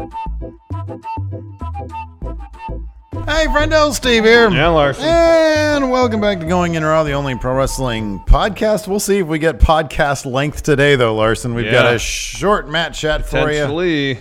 Hey, friendo, Steve here. Yeah, Larson. And welcome back to Going In Raw, the only pro wrestling podcast. We'll see if we get podcast length today, though, Larson. We've got a short Matt chat for you.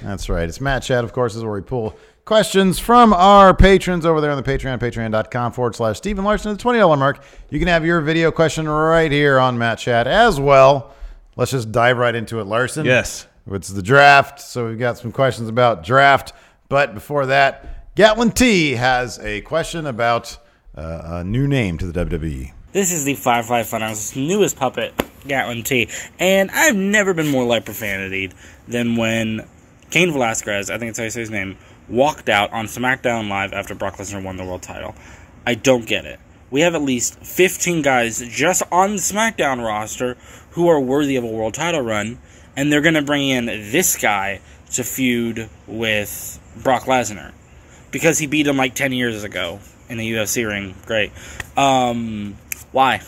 That's right. It's Matt Chat, of course, is where we pull questions from our patrons over there on the Patreon, patreon.com forward slash Stephen Larson at the $20 mark. You can have your video question right here on Matt Chat as well. Let's just dive right into it, Larson. Yes. It's the draft, so we've got some questions about draft. But before that, Gatlin T has a question about uh, a new name to the. WWE. This is the Firefly Funhouse's newest puppet, Gatlin T, and I've never been more like profanity than when Cain Velasquez, I think that's how you say his name, walked out on SmackDown Live after Brock Lesnar won the world title. I don't get it. We have at least 15 guys just on the SmackDown roster who are worthy of a world title run, and they're going to bring in this guy to feud with Brock Lesnar because he beat him like 10 years ago in the UFC ring. Great. Um, why?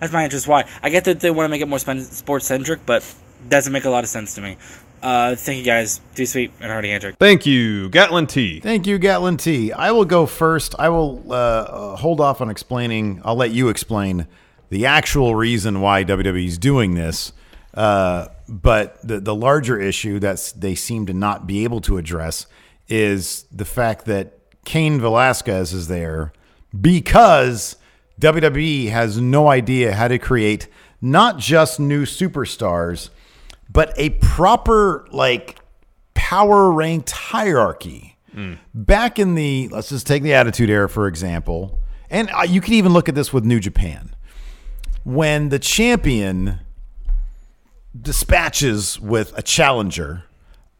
That's my interest. Why? I get that they want to make it more sports centric, but doesn't make a lot of sense to me. Uh, thank you guys. Too sweet and Hardy Hendrick. Thank you, Gatlin T. Thank you, Gatlin T. I will go first. I will uh, uh, hold off on explaining. I'll let you explain the actual reason why WWE is doing this. Uh, but the, the larger issue that they seem to not be able to address is the fact that Cain Velasquez is there because WWE has no idea how to create not just new superstars, but a proper like power ranked hierarchy. Back in the let's just take the Attitude Era for example, and uh, you can even look at this with New Japan. When the champion dispatches with a challenger,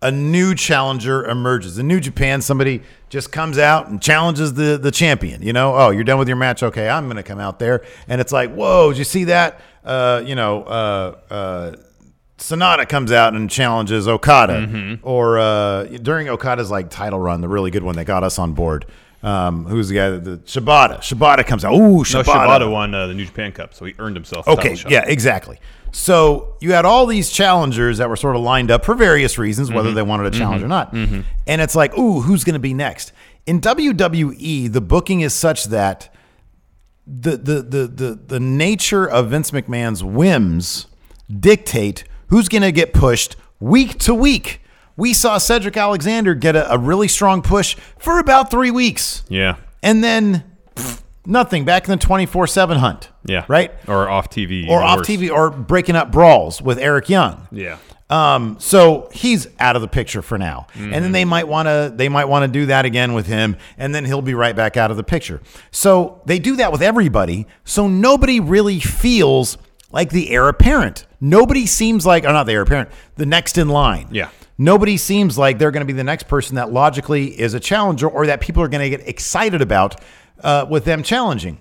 a new challenger emerges. In New Japan, somebody just comes out and challenges the the champion. You know, oh, you're done with your match. Okay, I'm going to come out there, and it's like, whoa, did you see that? Uh, you know, uh, uh, Sonata comes out and challenges Okada, or uh, during Okada's like title run, the really good one that got us on board. Um, who's the guy? that The Shibata. Shibata comes out. Ooh, No, Shibata. Shibata won uh, the New Japan Cup, so he earned himself. A Okay, yeah, exactly. So you had all these challengers that were sort of lined up for various reasons, whether they wanted a challenge or not. And it's like, ooh, who's going to be next? In WWE, the booking is such that the the the the the nature of Vince McMahon's whims dictate who's going to get pushed week to week. We saw Cedric Alexander get a, a really strong push for about three weeks, yeah, and then pff, nothing. Back in the twenty four seven hunt, yeah, right Or off TV, or off worse. TV or breaking up brawls with Eric Young. Yeah, Um, so he's out of the picture for now. And Mm-hmm. then they might want to they might want to do that again with him and then he'll be right back out of the picture. So they do that with everybody. So nobody really feels like the heir apparent. Nobody seems like or not the heir apparent, the next in line. Yeah. Nobody seems like they're going to be the next person that logically is a challenger or that people are going to get excited about uh, with them challenging.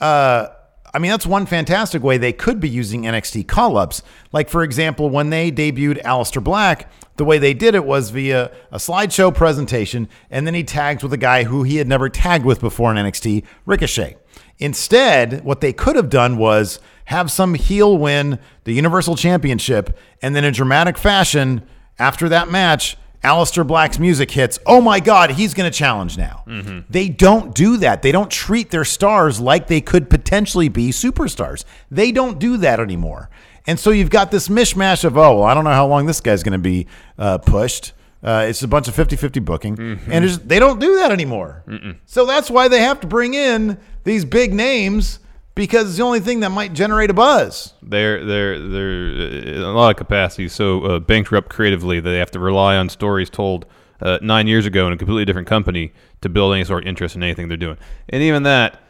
Uh, I mean, that's one fantastic way they could be using NXT call ups. Like, for example, when they debuted Aleister Black, the way they did it was via a slideshow presentation, and then he tagged with a guy who he had never tagged with before in NXT, Ricochet. Instead, what they could have done was have some heel win the Universal Championship, and then in dramatic fashion, after that match, Aleister Black's music hits. Oh my God, he's going to challenge now. They don't do that. They don't treat their stars like they could potentially be superstars. They don't do that anymore. And so you've got this mishmash of, oh, well, I don't know how long this guy's going to be uh, pushed. Uh, it's a bunch of 50 50 booking. And they don't do that anymore. So that's why they have to bring in these big names because it's the only thing that might generate a buzz. they're they're they're uh, in a lot of capacities so uh, bankrupt creatively that they have to rely on stories told uh, nine years ago in a completely different company to build any sort of interest in anything they're doing. And even that,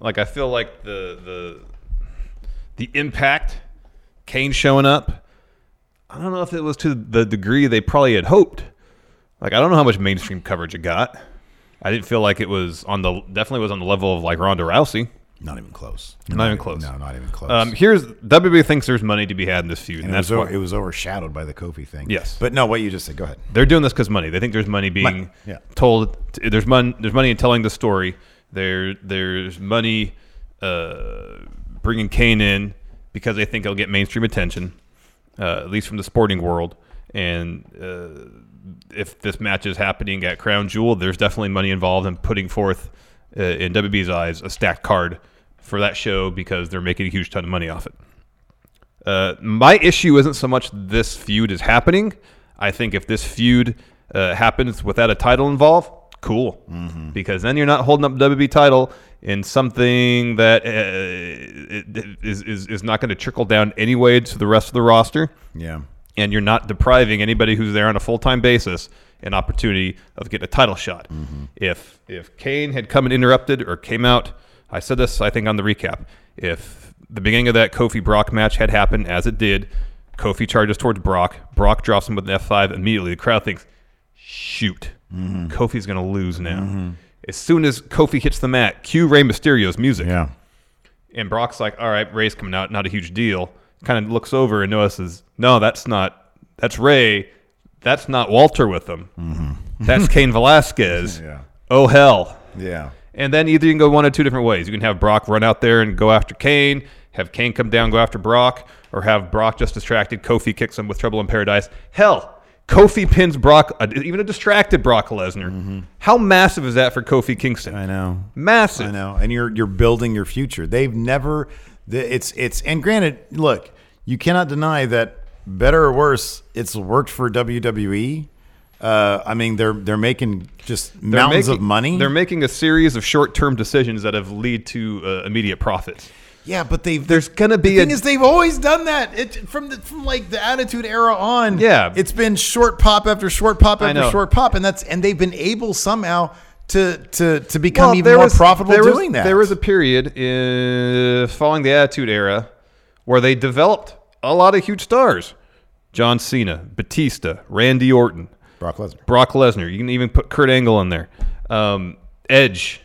like I feel like the the the impact Cain showing up. I don't know if it was to the degree they probably had hoped, Like I don't know how much mainstream coverage it got. I didn't feel like it was on the definitely was on the level of like Ronda Rousey. Not even close. Not even close. No, not even close. Um, here's WWE thinks there's money to be had in this feud, and, and it that's was, why it was overshadowed by the Kofi thing. Yes. but no, what you just said. Go ahead. they're doing this because money. They think there's money being Money, yeah. told. There's money. There's money in telling the story. There, there's money uh, bringing Cain in because they think he'll get mainstream attention, uh, at least from the sporting world. And uh, if this match is happening at Crown Jewel, there's definitely money involved in putting forth, uh, in WB's eyes, a stacked card for that show because they're making a huge ton of money off it. Uh, my issue isn't so much this feud is happening. I think if this feud uh, happens without a title involved, cool, because then you're not holding up the WB title in something that uh, is is is not going to trickle down anyway to the rest of the roster, Yeah. And you're not depriving anybody who's there on a full time basis an opportunity of getting a title shot. Mm-hmm. If if Cain had come and interrupted or came out, I said this I think on the recap. If the beginning of that Kofi Brock match had happened as it did, Kofi charges towards Brock. Brock drops him with an F5 immediately. The crowd thinks, shoot, mm-hmm. Kofi's going to lose now. Mm-hmm. As soon as Kofi hits the mat, cue Rey Mysterio's music. Yeah. And Brock's like, all right, Rey's coming out, not a huge deal. Kind of looks over and notices, no, that's not, that's Rey. That's not Walter with them. That's Cain Velasquez. Yeah. Oh, hell. Yeah. And then either you can go one of two different ways. You can have Brock run out there and go after Cain, have Cain come down, go after Brock, or have Brock just distracted. Kofi kicks him with Trouble in Paradise. Hell, Kofi pins Brock, uh, even a distracted Brock Lesnar. How massive is that for Kofi Kingston? I know. Massive. I know, and you're you're building your future. They've never, the- it's it's and granted, look, you cannot deny that better or worse, it's worked for WWE. Uh, I mean, they're they're making just They're mountains making- of money. They're making a series of short-term decisions that have lead to uh, immediate profits. yeah, but they've There's gonna be the thing a- is they've always done that. It from the from like the Attitude Era on. Yeah. it's been short pop after short pop after short pop, and that's and they've been able somehow to to to become Well, even more was- profitable there was- doing that. There was a period in, following the Attitude Era where they developed a lot of huge stars: John Cena, Batista, Randy Orton, Brock Lesnar. Brock Lesnar. You can even put Kurt Angle in there. Um, Edge.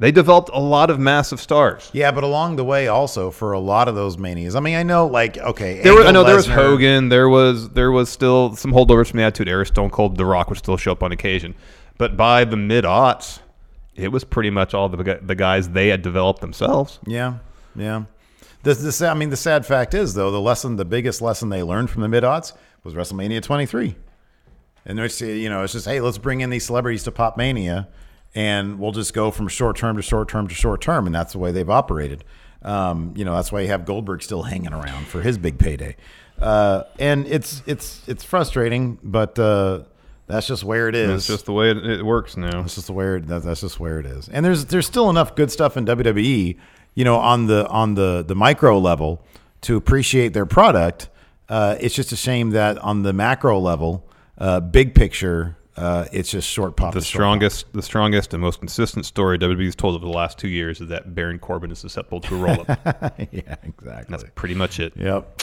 They developed a lot of massive stars. Yeah, but along the way, also for a lot of those manias. I mean, I know, like, okay, There were, I Angle, know there was Hogan. There was there was still some holdovers from the Attitude Era. Stone Cold, The Rock would still show up on occasion, but by the mid aughts, it was pretty much all the the guys they had developed themselves. Yeah, yeah. The, the I mean, the sad fact is, though, the lesson, the biggest lesson they learned from the mid aughts was WrestleMania 23. And there's, you know, it's just, hey, let's bring in these celebrities to Pop Mania, and we'll just go from short term to short term to short term, and that's the way they've operated. Um, you know, that's why you have Goldberg still hanging around for his big payday, uh, and it's it's it's frustrating, but uh, that's just where it is. It's just the way it, it works now. That's just the where that, that's just where it is. And there's there's still enough good stuff in WWE, you know, on the on the the micro level to appreciate their product. Uh, it's just a shame that on the macro level, uh, big picture, uh, it's just short pop. The strongest, the strongest and most consistent story WWE's told over the last two years is that Baron Corbin is susceptible to a roll up. yeah, exactly. That's pretty much it. Yep.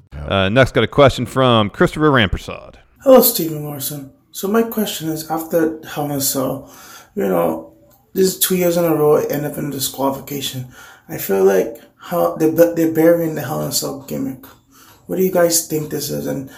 Uh, next, got a question from Christopher Rampersad. Hello, Stephen Morrison. So my question is, after Hell in a Cell, you know, this is two years in a row, ended up in disqualification. I feel like how they're, they're burying the Hell in a Cell gimmick. What do you guys think this is? And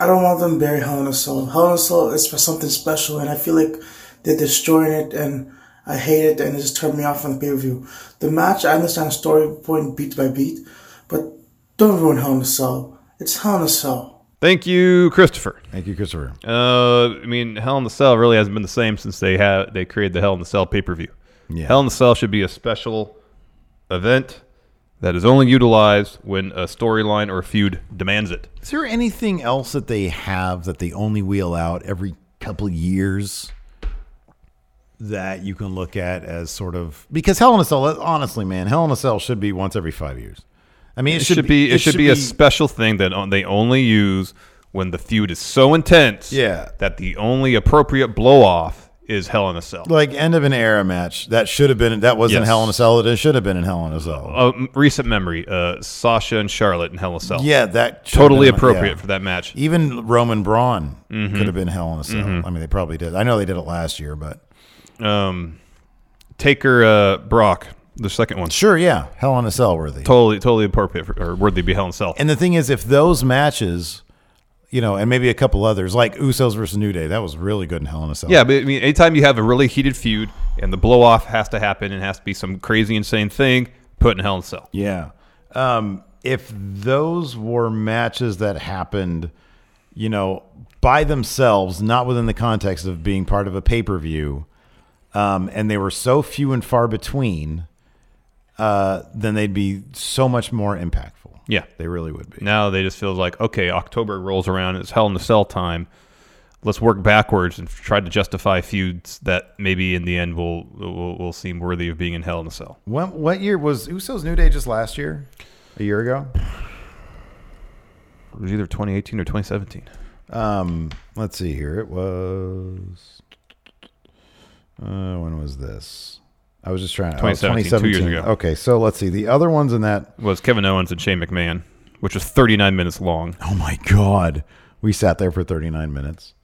I don't want them to bury Hell in a Cell. Hell in a Cell is for something special, and I feel like they're destroying it, and I hate it, and it just turned me off from the pay-per-view. The match, I understand story point beat by beat, but don't ruin Hell in a Cell. It's Hell in a Cell. Thank you, Christopher. Thank you, Christopher. Uh, I mean, Hell in the Cell really hasn't been the same since they have they created the Hell in the Cell pay per view. Yeah. Hell in the Cell should be a special event that is only utilized when a storyline or a feud demands it. Is there anything else that they have that they only wheel out every couple of years that you can look at as sort of because Hell in a Cell, honestly, man, Hell in a Cell should be once every five years. I mean, It, should, be it, should, be, a special thing that on, they only use when the feud is so intense. Yeah. That the only appropriate blow off is Hell in a Cell. like end of an era match that should have been that wasn't Yes. Hell in a Cell. It should have been in Hell in a Cell. Uh, recent memory: uh, Sasha and Charlotte in Hell in a Cell. yeah, that totally been- appropriate yeah. for that match. Even Roman Braun Mhm. could have been Hell in a Cell. Mhm. I mean, they probably did. I know they did it last year, but Um, Taker uh, Brock, the second one. Sure, yeah, Hell in a Cell worthy. Totally, totally appropriate for, or worthy to be Hell in a Cell. And the thing is, if those matches, you know, and maybe a couple others like Usos versus New Day, that was really good in Hell in a Cell. Yeah, but I mean, anytime you have a really heated feud and the blow off has to happen and has to be some crazy, insane thing, put in Hell in a Cell. Yeah. Um, if those were matches that happened, you know, by themselves, not within the context of being part of a pay per view, um, and they were so few and far between, uh, then they'd be so much more impactful. Yeah, they really would be. Now they just feel like, okay, October rolls around, it's Hell in a Cell time. Let's work backwards and try to justify feuds that maybe in the end will will, will seem worthy of being in Hell in a Cell. What, what year was Usos New Day just last year? A year ago? It was either 2018 or 2017. Um, let's see here. It was. Uh, when was this? I was just trying. oh, 2017, two years 2017. ago. Okay, so let's see. The other ones in that. Was Kevin Owens and Shane McMahon, which was 39 minutes long. Oh my god, we sat there for 39 minutes.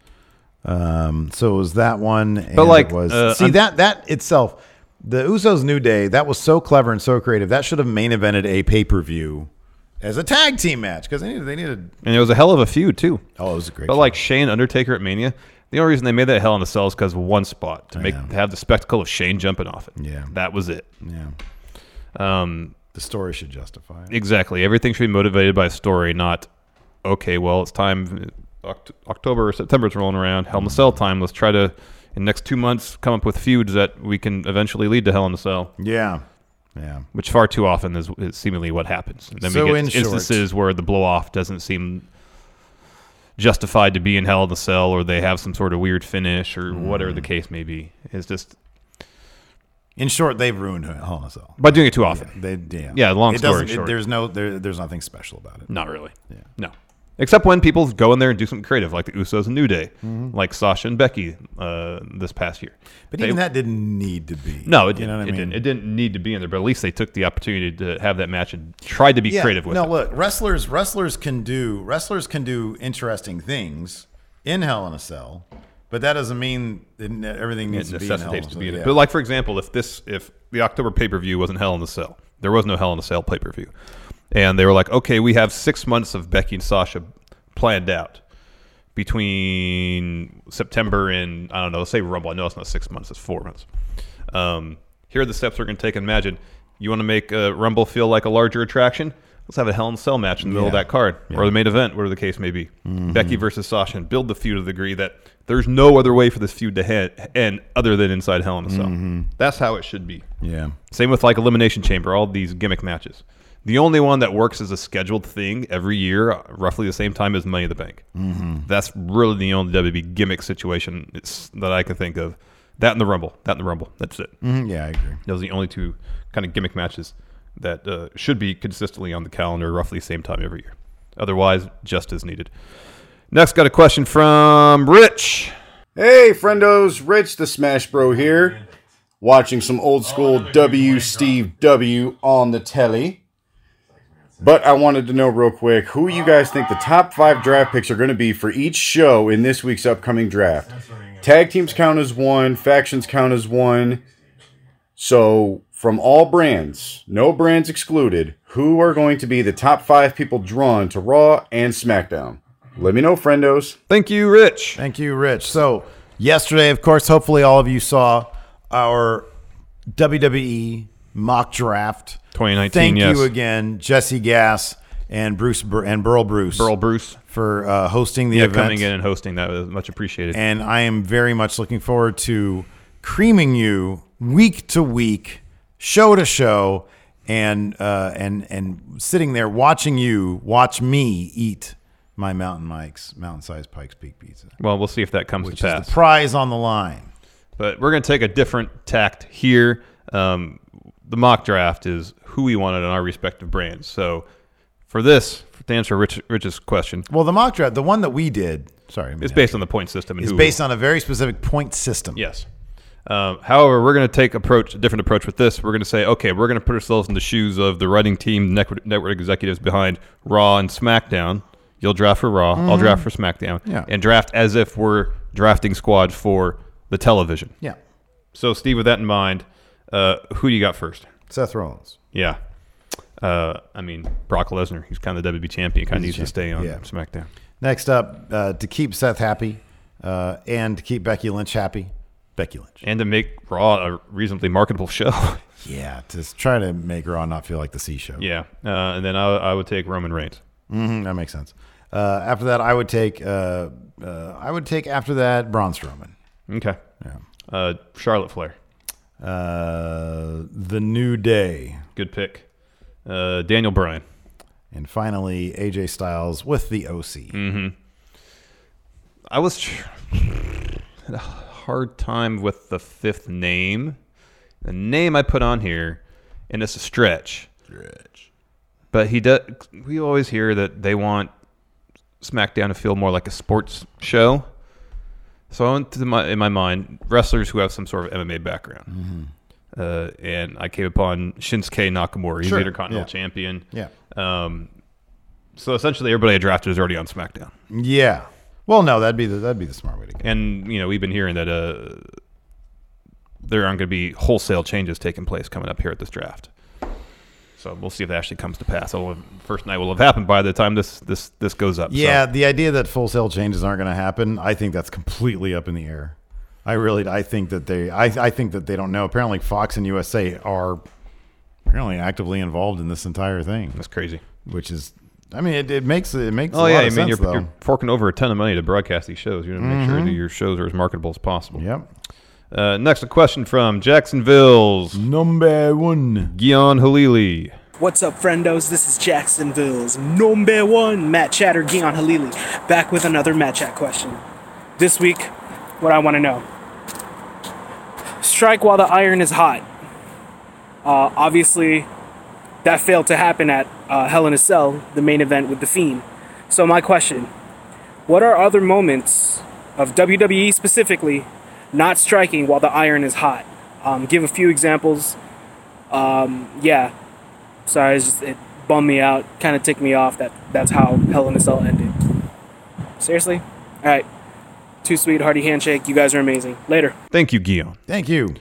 Um, so it was that one. and But, like, was uh, see I'm- that that itself, the Usos New Day, that was so clever and so creative. That should have main evented a pay per view as a tag team match because they needed they needed. And it was a hell of a feud too. Oh, it was a great. But like Shane Undertaker at Mania, the only reason they made that Hell in a Cell is because one spot to make to have the spectacle of Shane jumping off it. Yeah. that was it. Yeah. Um, the story should justify it. Exactly. Everything should be motivated by a story, not okay. Well, it's time. October or September's rolling around. Hell in a Cell time. Let's try to in the next two months come up with feuds that we can eventually lead to Hell in a Cell. Yeah. Yeah. Which far too often is, is seemingly what happens. And then So we in get short- instances where the blow off doesn't seem justified to be in Hell in a Cell, or they have some sort of weird finish, or whatever Mm. the case may be. It's just In short, they've ruined Hell in a Cell by doing it too often. Yeah, they yeah. Yeah, long It story doesn't- it- short. there's no there, there's nothing special about it. Not really. Yeah. No. Except when people go in there and do something creative, like the Usos and New Day, Mhm. like Sasha and Becky uh, this past year. But They- even that didn't need to be. No, it You know didn't. I it mean? didn't. It didn't need to be in there, but at least they took the opportunity to have that match and tried to be Yeah, creative with no, it. No, look, wrestlers wrestlers can do wrestlers can do interesting things in Hell in a Cell, but that doesn't mean that everything needs it to be in Hell in a to Cell. be in it. Yeah. But like for example, if this if the October pay per view wasn't Hell in a Cell, there was no Hell in a Cell pay per view, and they were like, okay, we have six months of Becky and Sasha planned out. between September and I don't know, let's say Rumble. I know it's not six months; it's four months. Um, here are the steps we're going to take. Imagine you want to make uh, Rumble feel like a larger attraction. Let's have a Hell in a Cell match in the middle of that card, or the main event, whatever the case may be. Becky versus Sasha, and build the feud to the degree that there's no other way for this feud to head end other than inside Hell in a Cell. That's how it should be. Yeah. Same with like Elimination Chamber, all these gimmick matches. The only one that works as a scheduled thing every year, uh, roughly the same time as Money in the Bank. Mm-hmm. That's really the only WWE gimmick situation it's, that I can think of. That and the Rumble. That and the Rumble. That's it. Mhm, yeah, I agree. Those are the only two kind of gimmick matches that uh, should be consistently on the calendar, roughly the same time every year. Otherwise, just as needed. Next, got a question from Rich. Hey, friendos, Rich the Smash Bro here. Watching some old school W Steve W on the telly. But I wanted to know real quick who you guys think the top five draft picks are going to be for each show in this week's upcoming draft. Tag teams count as one, factions count as one. So, from all brands, no brands excluded, who are going to be the top five people drawn to Raw and SmackDown? Let me know, friendos. Thank you, Rich. Thank you, Rich. So, yesterday, of course, hopefully all of you saw our WWE mock draft. 2019, Thank yes. you again, Jesse Gass and Bruce Bur- and Burl Bruce. Burl Bruce. for uh, hosting the Yeah, event. coming in and hosting that was much appreciated. and I am very much looking forward to creaming you week to week, show to show, and uh, and and sitting there watching you watch me eat my Mountain Mike's mountain sized Pikes Peak Pizza, well, we'll see if that comes which to is pass. the prize on the line. But we're going to take a different tact here. Um, the mock draft is who we wanted in our respective brands. So for this, to answer Rich, Rich's question, Well, the mock draft, the one that we did, sorry, it's based on the point system. It's based on a very specific point system. Yes. Um, however, we're going to take approach a different approach with this. We're going to say, okay, we're going to put ourselves in the shoes of the writing team, network, network executives behind Raw and SmackDown. You'll draft for Raw. I'll draft for SmackDown. Yeah. And draft as if we're drafting squad for the television. Yeah, So, Steve, with that in mind, uh, who do you got first? Seth Rollins. Yeah. Uh, I mean, Brock Lesnar. He's kind of the WB champion. Kind of needs to stay on Yeah. SmackDown. Next up, uh, to keep Seth happy uh, and to keep Becky Lynch happy, Becky Lynch. And to make Raw a reasonably marketable show. Yeah, to try to make Raw not feel like the C show. yeah. Uh, and then I, I would take Roman Reigns. hmm that makes sense. Uh, after that, I would take. Uh, uh, I would take after that Braun Strowman. Okay. Yeah. Uh, Charlotte Flair. Uh, the New Day, Good pick. Uh, Daniel Bryan. and finally AJ Styles with the OC. Mm-hmm. I was tr- had a hard time with the fifth name. The name I put on here, and it's a stretch. Stretch. But he does. We always hear that they want SmackDown to feel more like a sports show. So I went to my in my mind wrestlers who have some sort of MMA background. Uh, and I came upon Shinsuke Nakamura. He's Sure, the Intercontinental yeah. Champion. Yeah. Um, so essentially, everybody I drafted is already on SmackDown. Yeah. Well, no, that'd be the that'd be the smart way to go. And you know, we've been hearing that uh, there aren't going to be wholesale changes taking place coming up here at this draft. So we'll see if that actually comes to pass. Although first night will have happened by the time this this this goes up. So- Yeah, the idea that full sale changes aren't going to happen, I think that's completely up in the air. I really, I think that they, I, I think that they don't know. Apparently, Fox and USA are apparently actively involved in this entire thing, that's crazy. which is, I mean, it, it makes it makes. Oh a yeah, lot I mean sense, you're, you're forking over a ton of money to broadcast these shows. You know, to make sure that mm-hmm. your shows are as marketable as possible. Yep. Uh, next, a question from Jacksonville's Number one. Gian Halili. What's up, friendos? This is Jacksonville's number one Matt Chatter Gian Halili, back with another Matt Chat question. This week, what I want to know strike while the iron is hot. Uh, obviously, that failed to happen at uh, Hell in a Cell, the main event with The Fiend. So, my question what are other moments of WWE specifically not striking while the iron is hot? Um, give a few examples. Um, yeah, sorry, it's just, it bummed me out, kind of ticked me off that that's how Hell in a Cell ended. Seriously? All right. Too sweet, hearty handshake. You guys are amazing. Later. Thank you, Gian. Thank you.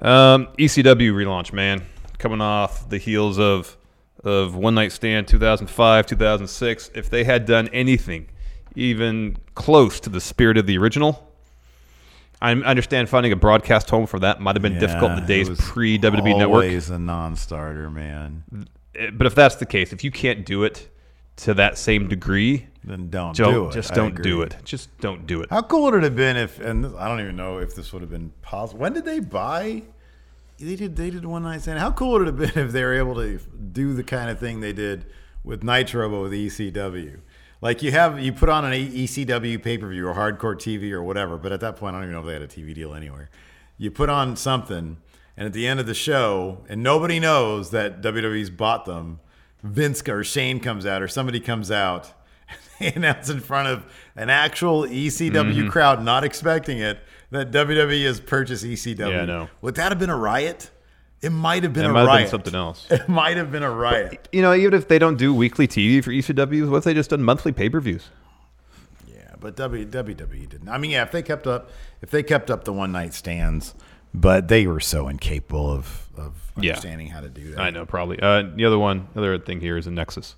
Um, ECW relaunch, man, coming off the heels of of One Night Stand 2005, 2006. If they had done anything, even close to the spirit of the original. I understand finding a broadcast home for that might have been difficult in the days pre WWE Network. Always a non-starter, man. Eh, But if that's the case, if you can't do it to that same degree, Then don't don't do it. just don't do it. Just don't do it. How cool would it have been if? And this- I don't even know if this would have been possible. When did they buy? They did. They did one night stand. How cool would it have been if they were able to do the kind of thing they did with Nitro but with ECW? Like you have, you put on an ECW pay per view or hardcore TV or whatever. But at that point, I don't even know if they had a TV deal anywhere. You put on something, and at the end of the show, and nobody knows that WWE's bought them. Vince or Shane comes out, or somebody comes out, and they announce in front of an actual ECW Mhm. crowd, not expecting it, that WWE has purchased ECW. Yeah, I know. Would that have been a riot? It might have been It a might have been riot. something else. It might have been a riot. You know, even if they don't do weekly TV for ECW, what if they just done monthly pay per views? Yeah, but WWE didn't. I mean, yeah, if they kept up, if they kept up the one night stands, but they were so incapable of of Yeah. understanding how to do that. I know, probably. Uh, the other one, other thing here is a Nexus.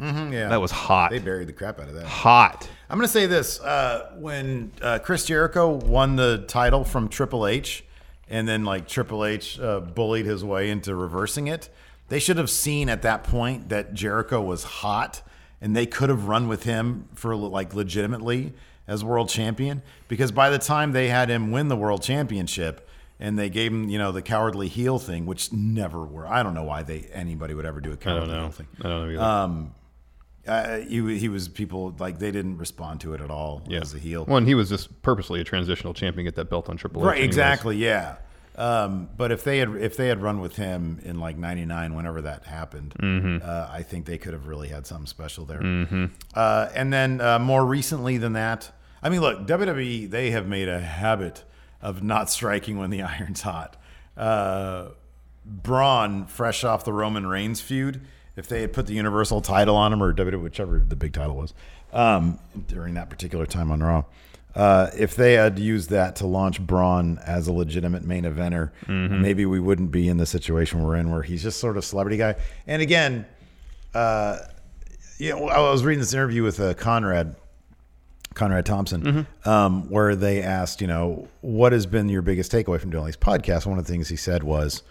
Mhm, yeah, That was hot. They buried the crap out of that. Hot. I'm gonna say this: uh, when uh, Chris Jericho won the title from Triple H, and then like Triple H uh, bullied his way into reversing it, they should have seen at that point that Jericho was hot, and they could have run with him for like legitimately as world champion. Because by the time they had him win the world championship, and they gave him, you know, the cowardly heel thing, which never were. I don't know why they anybody would ever do a cowardly heel thing. I don't know. Um, uh, he, he was people like they didn't respond to it at all Yeah. as a heel. One, he was just purposely a transitional champion, get that belt on Triple H. right, anyways. exactly, yeah. Um, but if they had if they had run with him in like '99, whenever that happened, Mhm. uh, I think they could have really had something special there. Mhm. Uh, and then uh, more recently than that, I mean, look, WWE they have made a habit of not striking when the iron's hot. Uh, Braun, fresh off the Roman Reigns feud, if they had put the Universal title on him or WWE, whichever the big title was, um, during that particular time on Raw, uh, if they had used that to launch Braun as a legitimate main eventer, Mhm. maybe we wouldn't be in the situation we're in, where he's just sort of celebrity guy. And again, uh, you know, I was reading this interview with uh, Conrad. Conrad Thompson, um, where they asked, you know, what has been your biggest takeaway from doing these podcasts? One of the things he said was,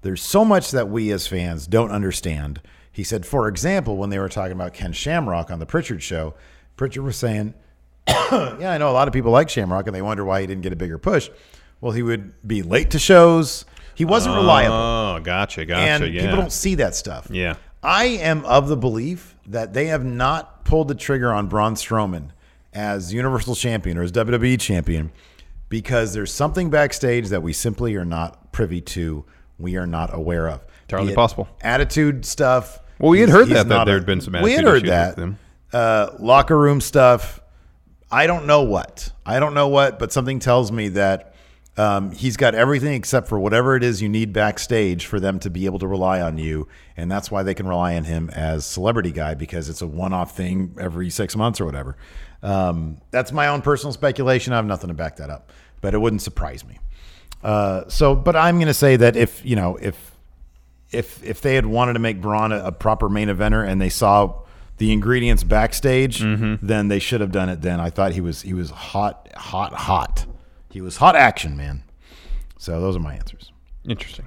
there's so much that we as fans don't understand. He said, for example, when they were talking about Ken Shamrock on the Prichard show, Prichard was saying, yeah, I know a lot of people like Shamrock and they wonder why he didn't get a bigger push. Well, he would be late to shows. He wasn't oh, reliable. Oh, gotcha, gotcha. and yeah. people don't see that stuff. Yeah. I am of the belief that they have not pulled the trigger on Braun Strowman as Universal Champion or as WWE Champion because there's something backstage that we simply are not privy to. We are not aware of. Entirely possible. Attitude stuff. Well, we had heard that- that there had been some Attitude We had heard that. Uh, locker room stuff. I don't know what. I don't know what, but something tells me that um, he's got everything except for whatever it is you need backstage for them to be able to rely on you, and that's why they can rely on him as celebrity guy because it's a one-off thing every six months or whatever. Um, that's my own personal speculation. I have nothing to back that up, but it wouldn't surprise me. Uh, so, but I'm going to say that if you know if if if they had wanted to make Braun a, a proper main eventer and they saw the ingredients backstage, mm-hmm. then they should have done it. Then I thought he was he was hot, hot, hot. He was hot action, man. So those are my answers. Interesting.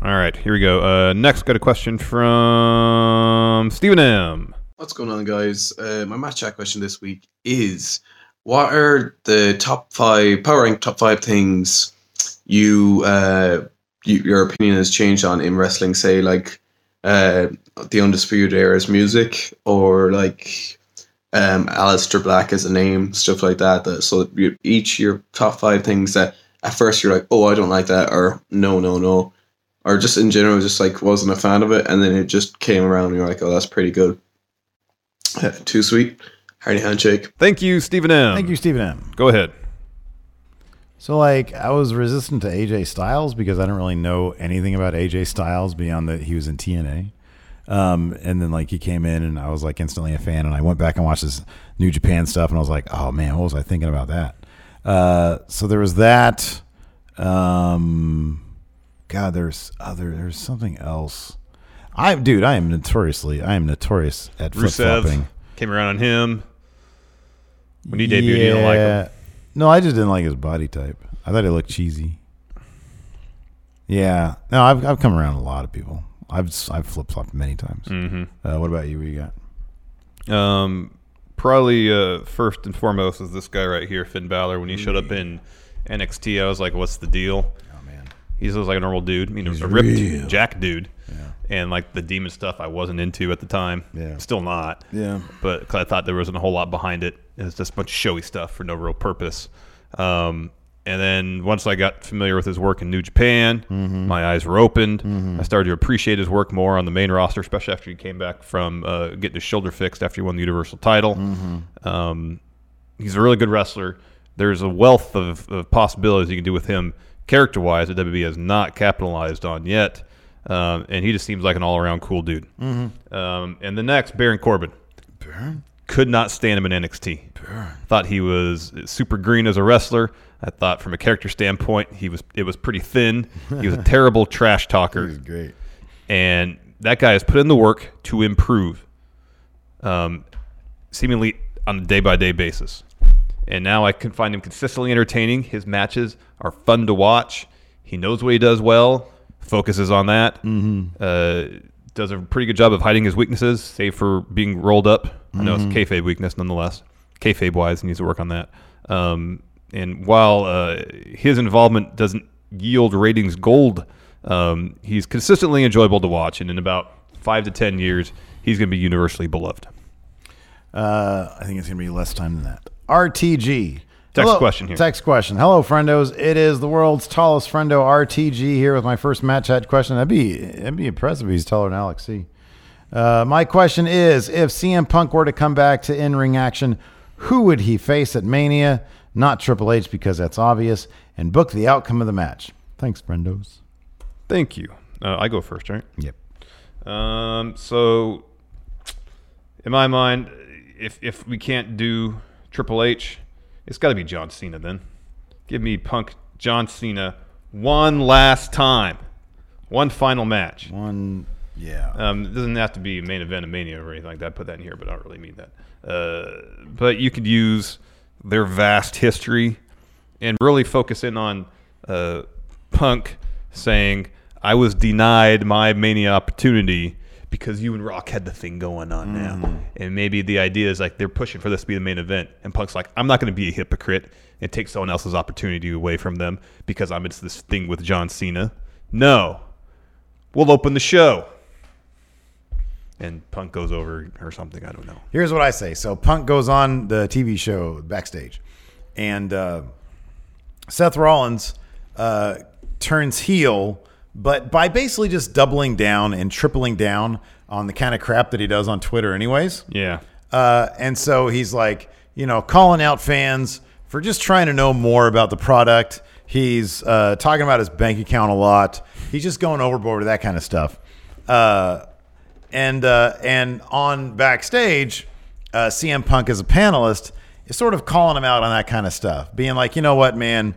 All right, here we go. Uh, next, got a question from Stephen M. What's going on, guys? Uh, my Matt Chat question this week is: What are the top five power rank top five things you, uh, you your opinion has changed on in wrestling? Say like uh, the Undisputed Era's music, or like um, Aleister Black as a name, stuff like that. that so each your top five things that at first you're like, oh, I don't like that, or no, no, no, or just in general, just like wasn't a fan of it, and then it just came around and you're like, oh, that's pretty good. Too sweet. Hardy handshake. Thank you, Stephen M. Thank you, Stephen M. Go ahead. So like I was resistant to AJ Styles because I didn't really know anything about AJ Styles beyond that he was in TNA. Um, and then like he came in and I was like instantly a fan and I went back and watched this New Japan stuff and I was like, oh man, what was I thinking about that? Uh, so there was that. Um, God, there's other, there's something else. I, dude, I am notoriously, I am notorious at flip flopping. Came around on him. When he debuted, you didn't like him. No, I just didn't like his body type. I thought he looked cheesy. Yeah, no, I've I've come around a lot of people. I've I've flip flopped many times. Mhm. Uh, what about you? What you got? Um, probably uh, first and foremost is this guy right here, Finn Balor. When he showed up in NXT, I was like, "What's the deal?" He's just like a normal dude. You know, He's a ripped real. jack dude. And like the demon stuff, I wasn't into at the time. Yeah. still not. Yeah. but 'cause I thought there wasn't a whole lot behind it. It was just a bunch of showy stuff for no real purpose. Um, and then once I got familiar with his work in New Japan, Mm-hmm. my eyes were opened. I started to appreciate his work more on the main roster, especially after he came back from uh, getting his shoulder fixed after he won the Universal title. Mm-hmm. Um, he's a really good wrestler. There's a wealth of, of possibilities you can do with him character wise that WB has not capitalized on yet. Um, and he just seems like an all around cool dude. Mhm. Um, and the next, Baron Corbin. Baron? Could not stand him in NXT. Baron. Thought he was super green as a wrestler. I thought from a character standpoint, he was it was pretty thin. He was a terrible trash talker. He's great. And that guy has put in the work to improve, um, seemingly on a day by day basis. And now I can find him consistently entertaining. His matches are fun to watch. He knows what he does well, focuses on that. Mhm. Uh, does a pretty good job of hiding his weaknesses, save for being rolled up. I know it's kayfabe weakness nonetheless. Kayfabe wise, he needs to work on that. Um, and while uh, his involvement doesn't yield ratings gold, um, he's consistently enjoyable to watch. And in about five to ten years, he's going to be universally beloved. Uh, I think it's gonna be less time than that. RTG. Text Hello- question here. Text question. Hello, friendos. It is the world's tallest friendo, RTG, here with my first Matt Chat question. That'd be that'd be impressive. if He's taller than Alex C. Uh, my question is: If CM Punk were to come back to in-ring action, who would he face at Mania? Not Triple H because that's obvious, and book the outcome of the match. Thanks, friendos. Thank you. Uh, I go first, right? Yep. Um, so, in my mind, if if we can't do Triple H, it's got to be John Cena. Then, give me Punk John Cena one last time, one final match. One, yeah. Um, it doesn't have to be main event of Mania or anything like that. Put that in here, but I don't really mean that. Uh, but you could use their vast history and really focus in on uh, Punk saying, "I was denied my Mania opportunity." Because you and Rock had the thing going on now, and maybe the idea is like they're pushing for this to be the main event, and Punk's like, "I'm not going to be a hypocrite and take someone else's opportunity away from them because I'm into this thing with John Cena." No, we'll open the show and Punk goes over or something. I don't know. Here's what I say. So Punk goes on the TV show backstage, and uh, Seth Rollins uh, turns heel, but by basically just doubling down and tripling down on the kind of crap that he does on Twitter, anyways. Yeah. Uh, and so he's like, you know, calling out fans for just trying to know more about the product. He's uh, talking about his bank account a lot. He's just going overboard with that kind of stuff. Uh, and uh, and on backstage, uh, CM Punk as a panelist is sort of calling him out on that kind of stuff, being like, you know what, man,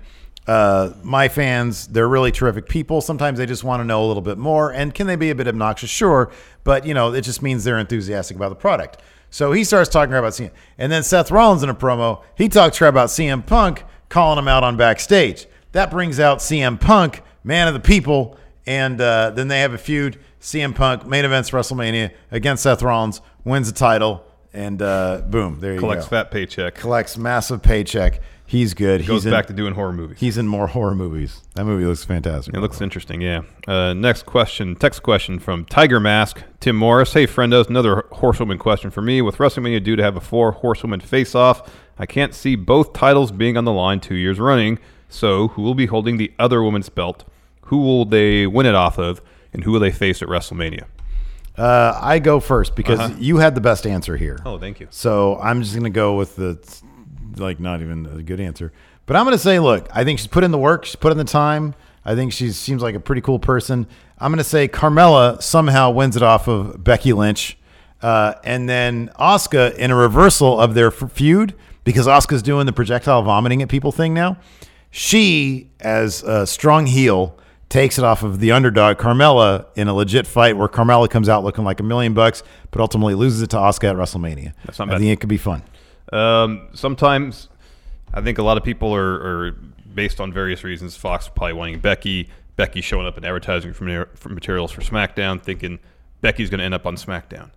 uh, my fans, they're really terrific people. Sometimes they just want to know a little bit more, and can they be a bit obnoxious? Sure, but you know, it just means they're enthusiastic about the product. So he starts talking about CM, and then Seth Rollins in a promo, he talks crap about CM Punk, calling him out on backstage. That brings out CM Punk, man of the people, and uh, then they have a feud. CM Punk main events WrestleMania against Seth Rollins, wins the title, and uh, boom, there you Collects go. Collects fat paycheck. Collects massive paycheck. He's good. Goes he's in, back to doing horror movies. He's in more horror movies. That movie looks fantastic. It looks interesting, yeah. Uh, next question, text question from Tiger Mask, Tim Morris. Hey, friendos, another horsewoman question for me. With WrestleMania due to have a four horsewoman face off, I can't see both titles being on the line two years running. So, who will be holding the other woman's belt? Who will they win it off of? And who will they face at WrestleMania? Uh, I go first because Uh-huh. you had the best answer here. Oh, thank you. So I'm just going to go with the, like, not even a good answer. But I'm going to say, look, I think she's put in the work. She's put in the time. I think she seems like a pretty cool person. I'm going to say Carmella somehow wins it off of Becky Lynch. Uh, and then Asuka in a reversal of their f- feud because Asuka's doing the projectile vomiting at people thing now. She, as a strong heel, takes it off of the underdog Carmella in a legit fight where Carmella comes out looking like a million bucks, but ultimately loses it to Asuka at WrestleMania. That's not I think it could be fun. Um, sometimes I think a lot of people are, are based on various reasons. Fox probably wanting Becky, Becky showing up in advertising for, for materials for SmackDown, thinking Becky's going to end up on SmackDown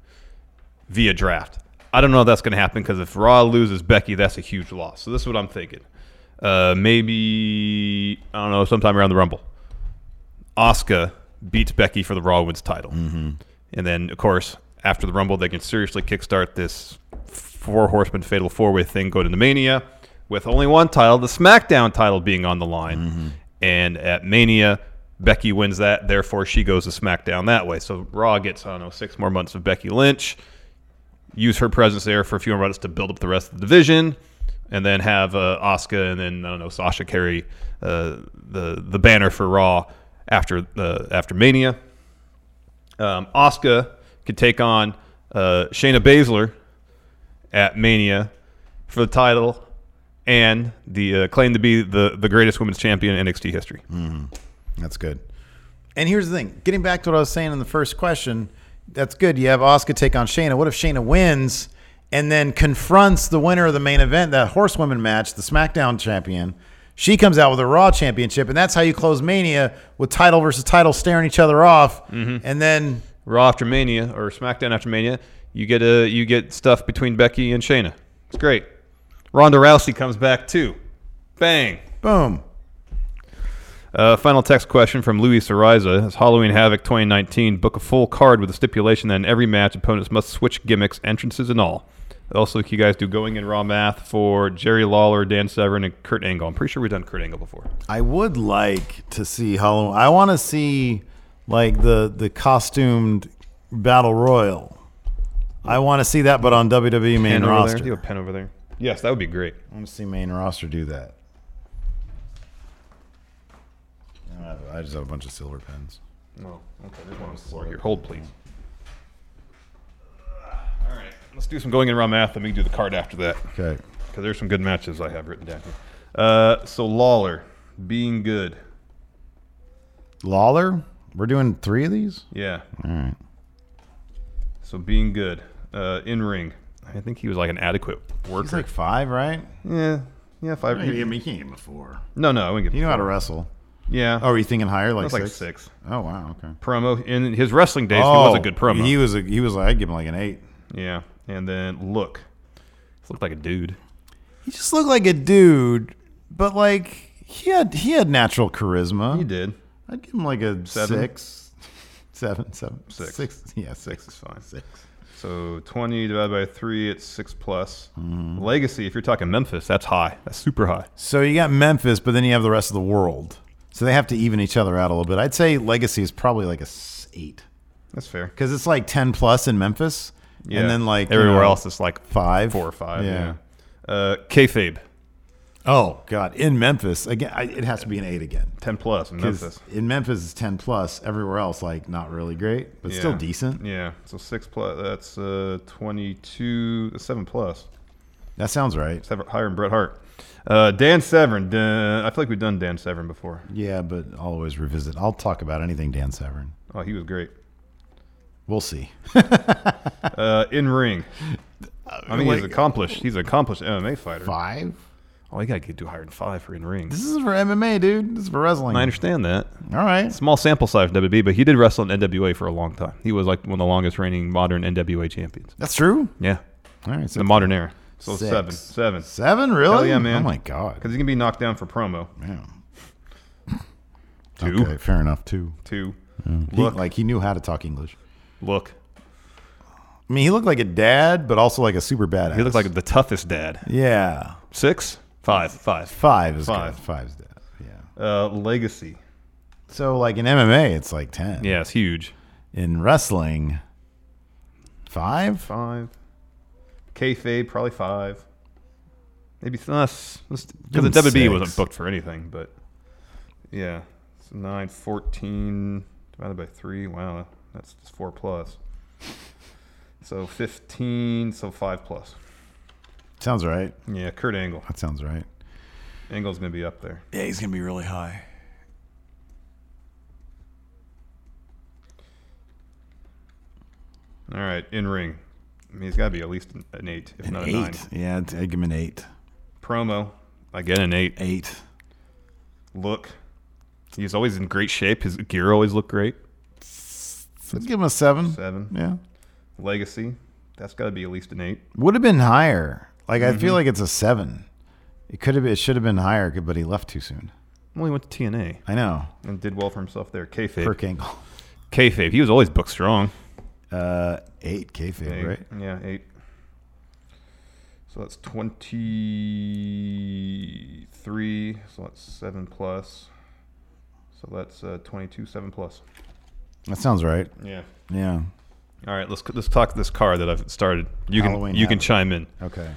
via draft. I don't know if that's going to happen because if Raw loses Becky, that's a huge loss. So this is what I'm thinking. Uh, maybe I don't know, sometime around the Rumble. Asuka beats Becky for the Raw Women's title, mm-hmm. and then of course after the Rumble, they can seriously kickstart this four horseman fatal four way thing going into Mania with only one title, the SmackDown title being on the line, and at Mania. Becky wins that, therefore she goes to SmackDown that way. So Raw gets I don't know six more months of Becky Lynch, use her presence there for a few more months to build up the rest of the division, and then have uh, Asuka and then I don't know Sasha carry uh, the the banner for Raw after the after Mania. Um, Asuka could take on uh, Shayna Baszler at Mania for the title and the uh, claim to be the the greatest women's champion in NXT history. Mm-hmm. That's good. And here's the thing: getting back to what I was saying in the first question, that's good. You have Asuka take on Shayna. What if Shayna wins and then confronts the winner of the main event, that horsewoman match, the SmackDown champion? She comes out with a Raw championship, and that's how you close Mania with title versus title staring each other off. And then Raw after Mania or SmackDown after Mania, you get a you get stuff between Becky and Shayna. It's great. Ronda Rousey comes back too. Bang. Boom. Uh, final text question from Luis Ariza. As Halloween Havoc 2019, book a full card with a stipulation that in every match, opponents must switch gimmicks, entrances, and all. Also, can you guys do going in raw math for Jerry Lawler, Dan Severn, and Kurt Angle? I'm pretty sure we've done Kurt Angle before. I would like to see Halloween. I want to see like the the costumed battle royal. I want to see that, but on WWE main Pen over roster. there. Do a pen over there? Yes, that would be great. I want to see main roster do that. I don't have- I just have a bunch of silver pens. No. Okay, there's one on the floor here. Hold, please. All right, let's do some going in math, and we can do the card after that. Okay. Because there's some good matches I have written down here. Uh, so Lawler, being good. Lawler, we're doing three of these. Yeah. All right. So being good. Uh, in ring. I think he was like an adequate worker. He's like five, right? Yeah. Yeah, five. I mean, you can't give him a four. No, no, I wouldn't give You him know how to wrestle. Yeah. Oh, are you thinking higher, like That's like six? six. Oh wow, okay. Promo in his wrestling days, he was a good promo. Oh, He was a he was like I'd give him like an eight. Yeah, and then look, he looked like a dude. He just looked like a dude, but like he had he had natural charisma. He did. I'd give him like a Seven? six, seven, seven, Six. six. Yeah, Six six. is fine. Six. So twenty divided by three, it's six plus. Mm-hmm. Legacy, if you're talking Memphis, that's high. That's super high. So you got Memphis, but then you have the rest of the world. So they have to even each other out a little bit. I'd say Legacy is probably like a eight That's fair. because it's like ten plus in Memphis, Yeah. and then like you everywhere know, else, it's like five, four or five. Yeah. Yeah. Uh, kayfabe, Oh God, in Memphis again, I, it has to be an eight again. ten plus in Memphis. In Memphis, it's ten plus. Everywhere else, like not really great, but still decent. Yeah. So six plus. That's uh, twenty-two. Seven plus. That sounds right. Seven, higher than Bret Hart. Uh, Dan Severn. Dan, I feel like we've done Dan Severn before. Yeah, but I'll always revisit. I'll talk about anything Dan Severn. Oh, he was great. We'll see. Uh, in ring. I mean, he's accomplished. He's an accomplished MMA fighter. Five. Oh, you gotta get than five for in ring. This is for MMA, dude. This is for wrestling. I understand that. All right. Small sample size WB, but he did wrestle in NWA for a long time. He was like one of the longest reigning modern NWA champions. That's true. Yeah. All right. So, the modern era. So Six. seven. Seven. Seven, really? Hell yeah, man. Oh my god. Because he can be knocked down for promo. Man. Two. Okay, fair enough. Two. Two. Yeah. He- Look. like he knew how to talk English. Look. I mean, he looked like a dad, but also like a super badass. He looked like the toughest dad. Yeah. Six? Five. Five. Five is Five. good. Five's dad. Yeah. Uh, legacy. So like in MMA, it's like ten. Yeah, it's huge. In wrestling, Five? Five. Kayfabe, probably five. Maybe less. Because Give the him WB wasn't booked for anything, but yeah. So 9, 14 divided by 3. Wow, that's just 4 plus. So 15, so 5 plus. Sounds right. Yeah, Kurt Angle. That sounds right. Angle's going to be up there. Yeah, he's gonna be really high. All right, in ring. I mean, he's got to be at least an, an 8, if An not a eight. 9. Yeah, I'd, I'd give him an eight. Promo, again, an 8. Eight. Look. He's always in great shape. His gear always looked great. I'd give him a seven. Seven. Yeah. Legacy. That's got to be at least an 8. Would have been higher. Like I feel Mhm. like it's a seven. It could have. It should have been higher, but he left too soon. Well, he went to TNA. I know. And did well for himself there. Kayfabe. Kurt Angle. Kayfabe. He was always booked strong. Uh, eight kayfabe, Eight. right? Yeah, eight. So that's 23. So that's 7 plus. So that's uh, 22, 7 plus. That sounds right. Yeah. Yeah. All right, let's let's talk this card that I've started. You Halloween can you can chime in. Okay.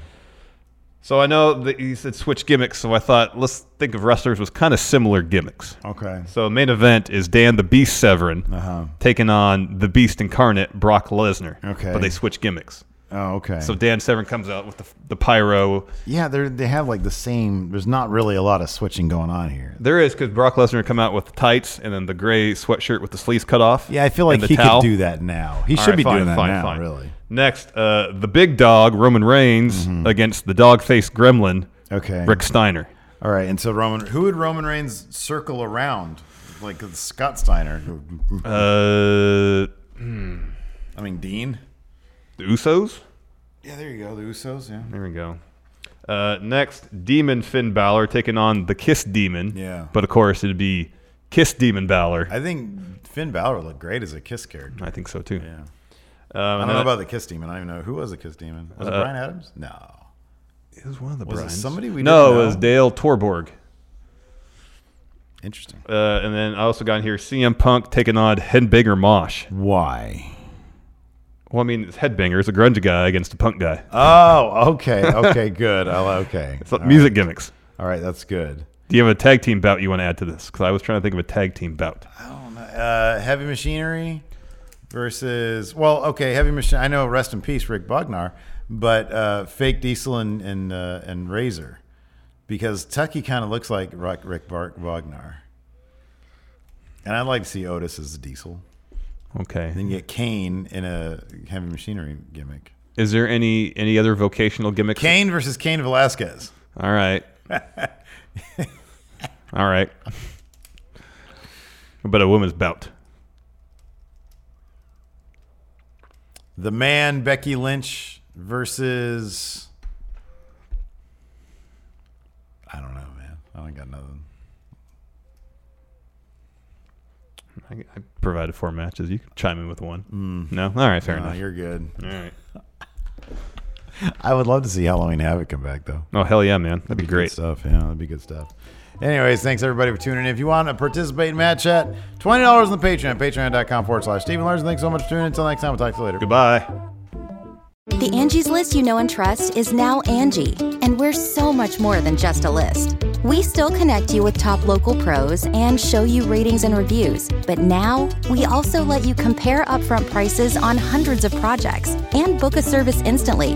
So I know that you said switch gimmicks, so I thought let's think of wrestlers with kind of similar gimmicks. Okay. So main event is Dan the Beast Severn Uh-huh. taking on the Beast incarnate Brock Lesnar. Okay. But they switch gimmicks. Oh, okay. So Dan Severn comes out with the, the pyro. Yeah, they they have like the same. There's not really a lot of switching going on here. There is because Brock Lesnar come out with the tights and then the gray sweatshirt with the sleeves cut off. Yeah, I feel like the he towel. could do that now. He All should right, be fine, doing that fine, now. fine. Really. Next, uh, the big dog Roman Reigns against the dog faced gremlin. Mm-hmm. Okay. Rick Steiner. All right, and so Roman, who would Roman Reigns circle around, like Scott Steiner? Uh. I mean Dean. The Usos. Yeah, there you go. The Usos. Yeah. There we go. Uh, next, Demon Finn Balor taking on the Kiss Demon. Yeah. But of course, it'd be Kiss Demon Balor. I think Finn Balor looked great as a Kiss character. I think so too. Yeah. Um, I don't then know about the Kiss Demon. I don't even know who was the Kiss Demon. Was it Uh, Brian Adams? No. It was one of the Was it somebody we no, didn't it was? Dale Torborg. Interesting. Uh, and then I also got in here CM Punk taking on Headbanger Mosh. Why? Well, I mean, it's Headbanger. It's a grunge guy against a punk guy. Oh, okay, okay, good. I'll, okay. It's like music gimmicks. All right, that's good. Do you have a tag team bout you want to add to this? Because I was trying to think of a tag team bout. I don't know. Uh, heavy Machinery versus well, okay, Heavy Machine. I know, rest in peace, Rick Bognar, but uh, Fake Diesel and and, uh, and Razor, because Tucker kind of looks like Rick, Rick Bognar, and I'd like to see Otis as Diesel. Okay. Then you get Kane in a Heavy Machinery gimmick. Is there any any other vocational gimmick? Kane versus Cain Velasquez. All right. All right. But a woman's bout. The man Becky Lynch versus I don't know, man. I don't got nothing. I, I provided four matches. You can chime in with one. Mm. No? All right, fair No, enough. You're good. All right. I would love to see Halloween Havoc come back though. Oh, hell yeah, man. That'd be Good great. stuff. Yeah, that'd be good stuff. Anyways, thanks everybody for tuning in. If you want to participate in Matt Chat, twenty dollars on the Patreon, patreon.com forward slash Stephen Larson. Thanks so much for tuning in. Until next time, we'll talk to you later. Goodbye. The Angie's list you know and trust is now Angie, and we're so much more than just a list. We still connect you with top local pros and show you ratings and reviews, but now we also let you compare upfront prices on hundreds of projects and book a service instantly.